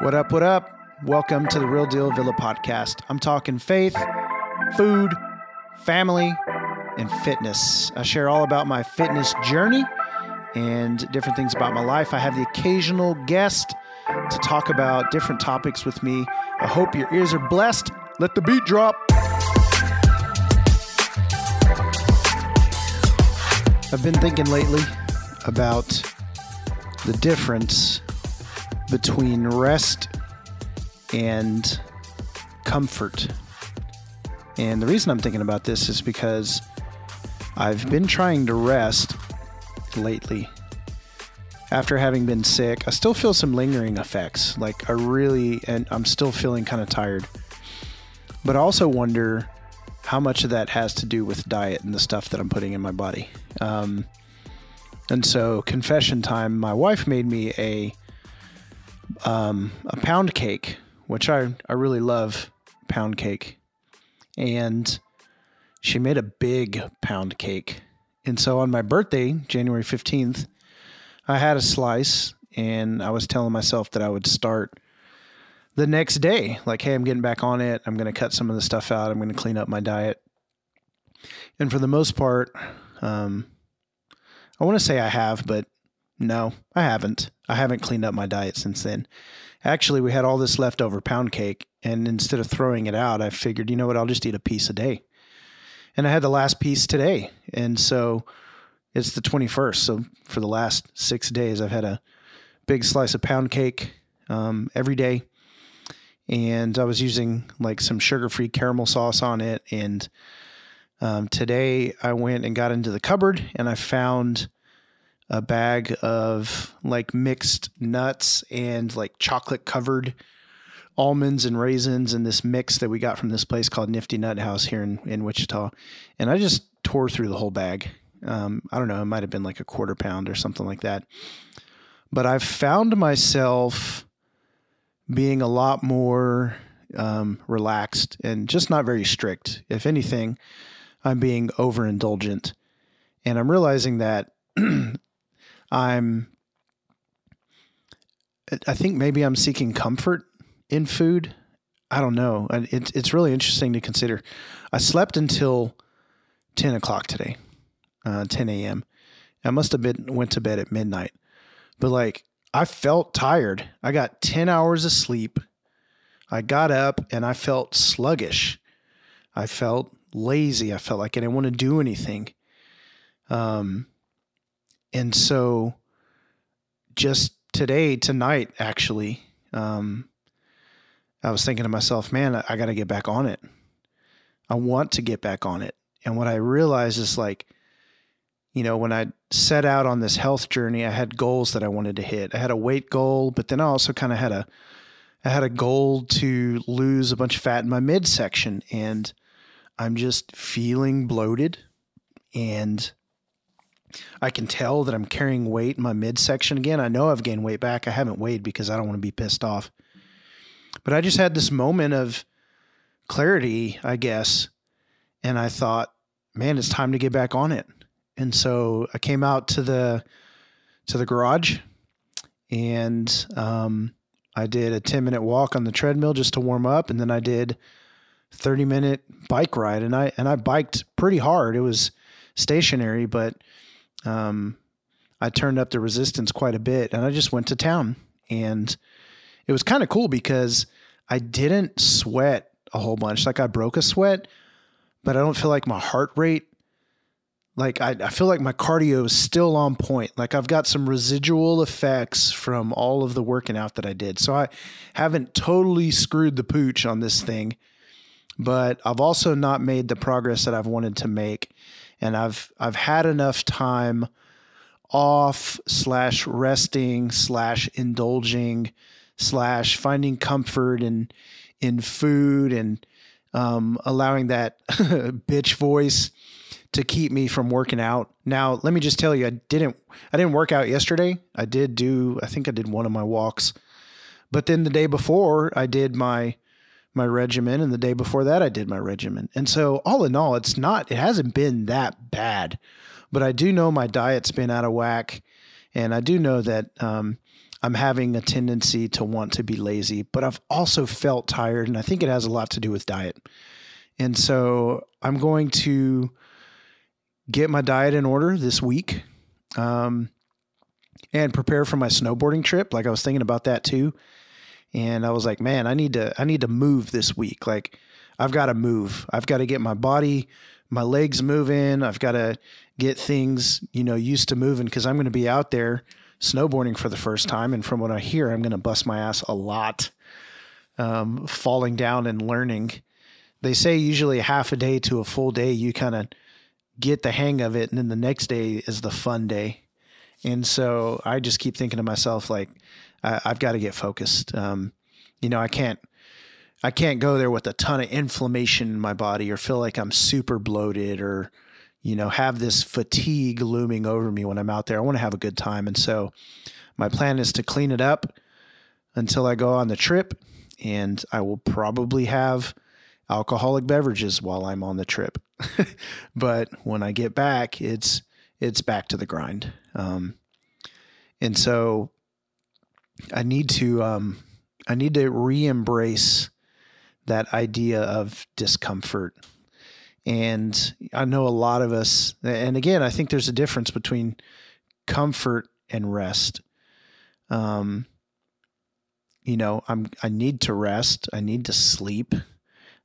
What up, what up? Welcome to the Real Deal Villa podcast. I'm talking faith, food, family, and fitness. I share all about my fitness journey and different things about my life. I have the occasional guest to talk about different topics with me. I hope your ears are blessed. Let the beat drop. I've been thinking lately about the difference between rest and comfort. And the reason I'm thinking about this is because I've been trying to rest lately. After having been sick, I still feel some lingering effects. Like I really, and I'm still feeling kind of tired. But I also wonder how much of that has to do with diet and the stuff that I'm putting in my body. Um, and so, confession time. My wife made me a um, a pound cake, which I I really love pound cake, and she made a big pound cake. And so on my birthday, January fifteenth, I had a slice, and I was telling myself that I would start the next day. Like, hey, I'm getting back on it. I'm going to cut some of the stuff out. I'm going to clean up my diet. And for the most part, um, I want to say I have, but no, I haven't. I haven't cleaned up my diet since then. Actually, we had all this leftover pound cake, and instead of throwing it out, I figured, you know what, I'll just eat a piece a day. And I had the last piece today. And so it's the 21st. So for the last six days, I've had a big slice of pound cake um, every day. And I was using like some sugar free caramel sauce on it. And um, today I went and got into the cupboard and I found a bag of like mixed nuts and like chocolate covered almonds and raisins and this mix that we got from this place called Nifty Nut House here in, in Wichita. And I just tore through the whole bag. Um, I don't know, it might have been like a quarter pound or something like that. But I've found myself being a lot more um, relaxed and just not very strict. If anything, I'm being overindulgent. And I'm realizing that I'm I think maybe I'm seeking comfort in food. I don't know. It's it's really interesting to consider. I slept until ten o'clock today, uh, ten a.m. I must have been went to bed at midnight, but like I felt tired. I got ten hours of sleep. I got up and I felt sluggish. I felt lazy. I felt like I didn't want to do anything. Um, and so just today, tonight, actually, um, I was thinking to myself, man, I, I got to get back on it. I want to get back on it. And what I realized is like, you know, when I set out on this health journey, I had goals that I wanted to hit. I had a weight goal, but then I also kind of had a, I had a goal to lose a bunch of fat in my midsection, and I'm just feeling bloated, and I can tell that I'm carrying weight in my midsection again. I know I've gained weight back. I haven't weighed because I don't want to be pissed off. But I just had this moment of clarity, I guess. And I thought, man, it's time to get back on it. And so I came out to the to the garage and um, I did a 10 minute walk on the treadmill just to warm up. And then I did 30 minute bike ride and I, and I biked pretty hard. It was stationary, but um, I turned up the resistance quite a bit and I just went to town. And it was kind of cool because I didn't sweat a whole bunch. Like I broke a sweat, but I don't feel like my heart rate, like I, I feel like my cardio is still on point. Like I've got some residual effects from all of the working out that I did. So I haven't totally screwed the pooch on this thing, but I've also not made the progress that I've wanted to make and I've I've had enough time off slash resting slash indulging slash finding comfort in in food and um, allowing that bitch voice to keep me from working out. Now, let me just tell you, I didn't I didn't work out yesterday. I did do I think I did one of my walks. But then the day before, I did my my regimen and the day before that I did my regimen. And so all in all it's not it hasn't been that bad. But I do know my diet's been out of whack and I do know that um, I'm having a tendency to want to be lazy, but I've also felt tired, and I think it has a lot to do with diet. And so I'm going to get my diet in order this week um, and prepare for my snowboarding trip. Like I was thinking about that too. And I was like, man, I need to I need to move this week. Like I've got to move. I've got to get my body, my legs moving. I've got to get things, you know, used to moving because I'm going to be out there snowboarding for the first time. And from what I hear, I'm going to bust my ass a lot, um, falling down and learning. They say usually half a day to a full day, you kind of get the hang of it. And then the next day is the fun day. And so I just keep thinking to myself, like, I, have got to get focused. Um, you know, I can't, I can't go there with a ton of inflammation in my body or feel like I'm super bloated or, you know, have this fatigue looming over me when I'm out there. I want to have a good time. And so my plan is to clean it up until I go on the trip. And I will probably have alcoholic beverages while I'm on the trip. but when I get back, it's it's back to the grind. Um, and so I need to um, I need to re-embrace that idea of discomfort and I know a lot of us, and again, I think there's a difference between comfort and rest. Um, you know, I'm I need to rest. I need to sleep.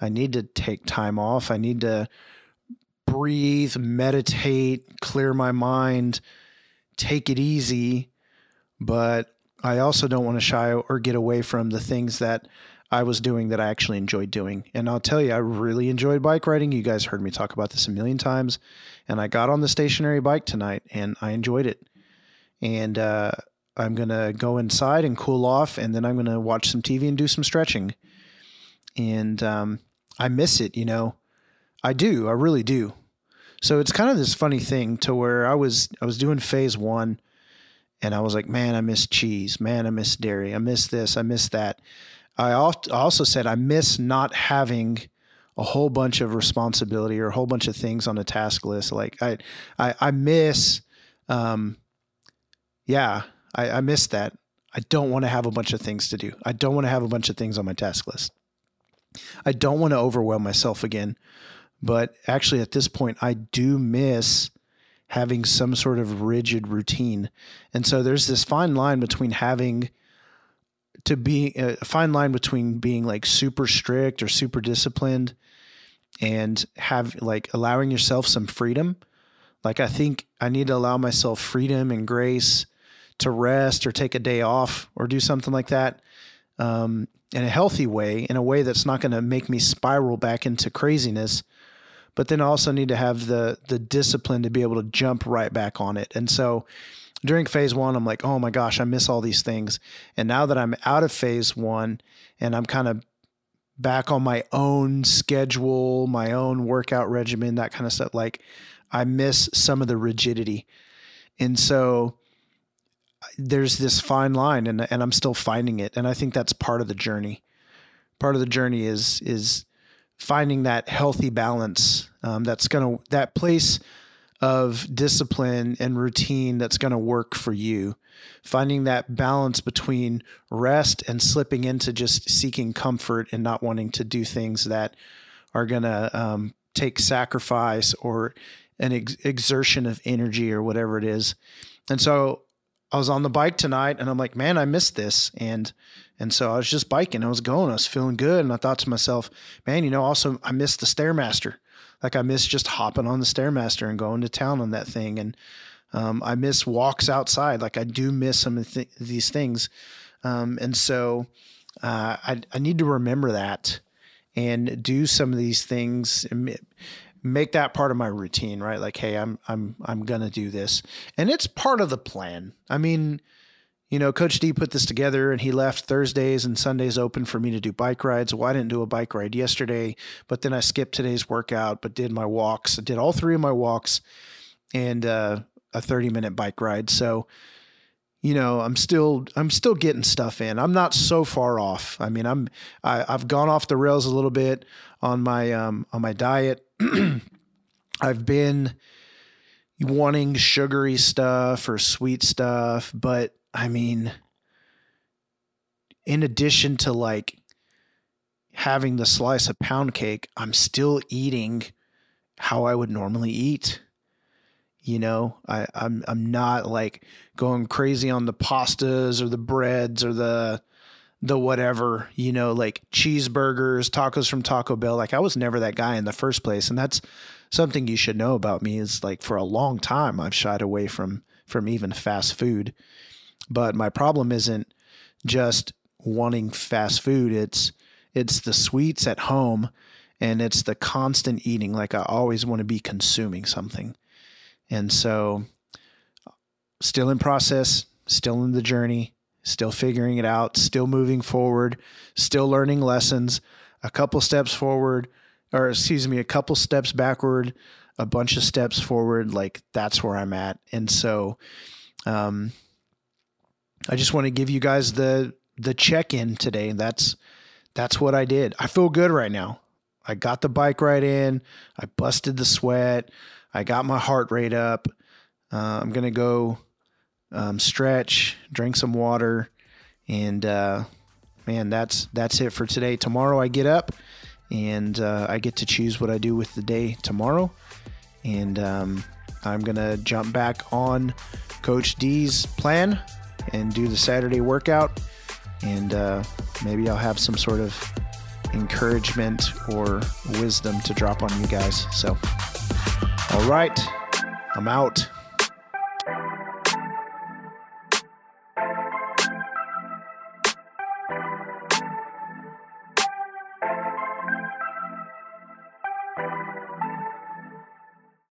I need to take time off. I need to breathe, meditate, clear my mind, take it easy. But I also don't want to shy or get away from the things that I was doing that I actually enjoyed doing. And I'll tell you, I really enjoyed bike riding. You guys heard me talk about this a million times. And I got on the stationary bike tonight and I enjoyed it. And uh, I'm going to go inside and cool off. And then I'm going to watch some TV and do some stretching. And um, I miss it, you know. I do. I really do. So it's kind of this funny thing to where I was I was doing phase one and I was like, man, I miss cheese. Man, I miss dairy. I miss this. I miss that. I also said I miss not having a whole bunch of responsibility or a whole bunch of things on a task list. Like I, I, I miss, um, yeah, I, I miss that. I don't want to have a bunch of things to do. I don't want to have a bunch of things on my task list. I don't want to overwhelm myself again. But actually, at this point, I do miss having some sort of rigid routine. And so there's this fine line between having to be a fine line between being like super strict or super disciplined and have like allowing yourself some freedom. Like I think I need to allow myself freedom and grace to rest or take a day off or do something like that um, in a healthy way, in a way that's not going to make me spiral back into craziness. But then I also need to have the the discipline to be able to jump right back on it. And so during phase one, I'm like, oh my gosh, I miss all these things. And now that I'm out of phase one and I'm kind of back on my own schedule, my own workout regimen, that kind of stuff, like I miss some of the rigidity. And so uh, there's this fine line and, and I'm still finding it. And I think that's part of the journey. Part of the journey is, is finding that healthy balance. Um, that's going to, that place of discipline and routine that's going to work for you. Finding that balance between rest and slipping into just seeking comfort and not wanting to do things that are going to um, take sacrifice or an ex- exertion of energy or whatever it is. And so I was on the bike tonight and I'm like, man, I missed this. And and so I was just biking. I was going. I was feeling good. And I thought to myself, man, you know, also I missed the Stairmaster. Like I miss just hopping on the Stairmaster and going to town on that thing. And um, I miss walks outside. Like I do miss some of th- these things. Um, and so uh, I, I need to remember that and do some of these things make that part of my routine, right? Like, hey, I'm I'm I'm gonna do this, and it's part of the plan. I mean, you know, Coach D put this together and he left Thursdays and Sundays open for me to do bike rides. Well, I didn't do a bike ride yesterday, but then I skipped today's workout, but did my walks. I did all three of my walks and uh, a 30 minute bike ride. So, you know, I'm still I'm still getting stuff in. I'm not so far off. I mean, I'm I, I've gone off the rails a little bit on my um, on my diet. I've been wanting sugary stuff or sweet stuff, but I mean, in addition to like having the slice of pound cake, I'm still eating how I would normally eat. You know, I, I'm I'm not like going crazy on the pastas or the breads or the the whatever, you know, like cheeseburgers, tacos from Taco Bell. Like I was never that guy in the first place. And that's something you should know about me is like for a long time I've shied away from from even fast food. But my problem isn't just wanting fast food. It's it's the sweets at home and it's the constant eating. Like I always want to be consuming something. And so still in process, still in the journey, still figuring it out, still moving forward, still learning lessons, a couple steps forward, or excuse me, a couple steps backward, a bunch of steps forward. Like that's where I'm at. And so, um, I just want to give you guys the the check in today. That's that's what I did. I feel good right now. I got the bike right in. I busted the sweat. I got my heart rate up. Uh, I'm gonna go um, stretch, drink some water, and uh, man, that's that's it for today. Tomorrow I get up and uh, I get to choose what I do with the day tomorrow, and um, I'm gonna jump back on Coach D's plan and do the Saturday workout, and uh, maybe I'll have some sort of encouragement or wisdom to drop on you guys. So, all right, I'm out.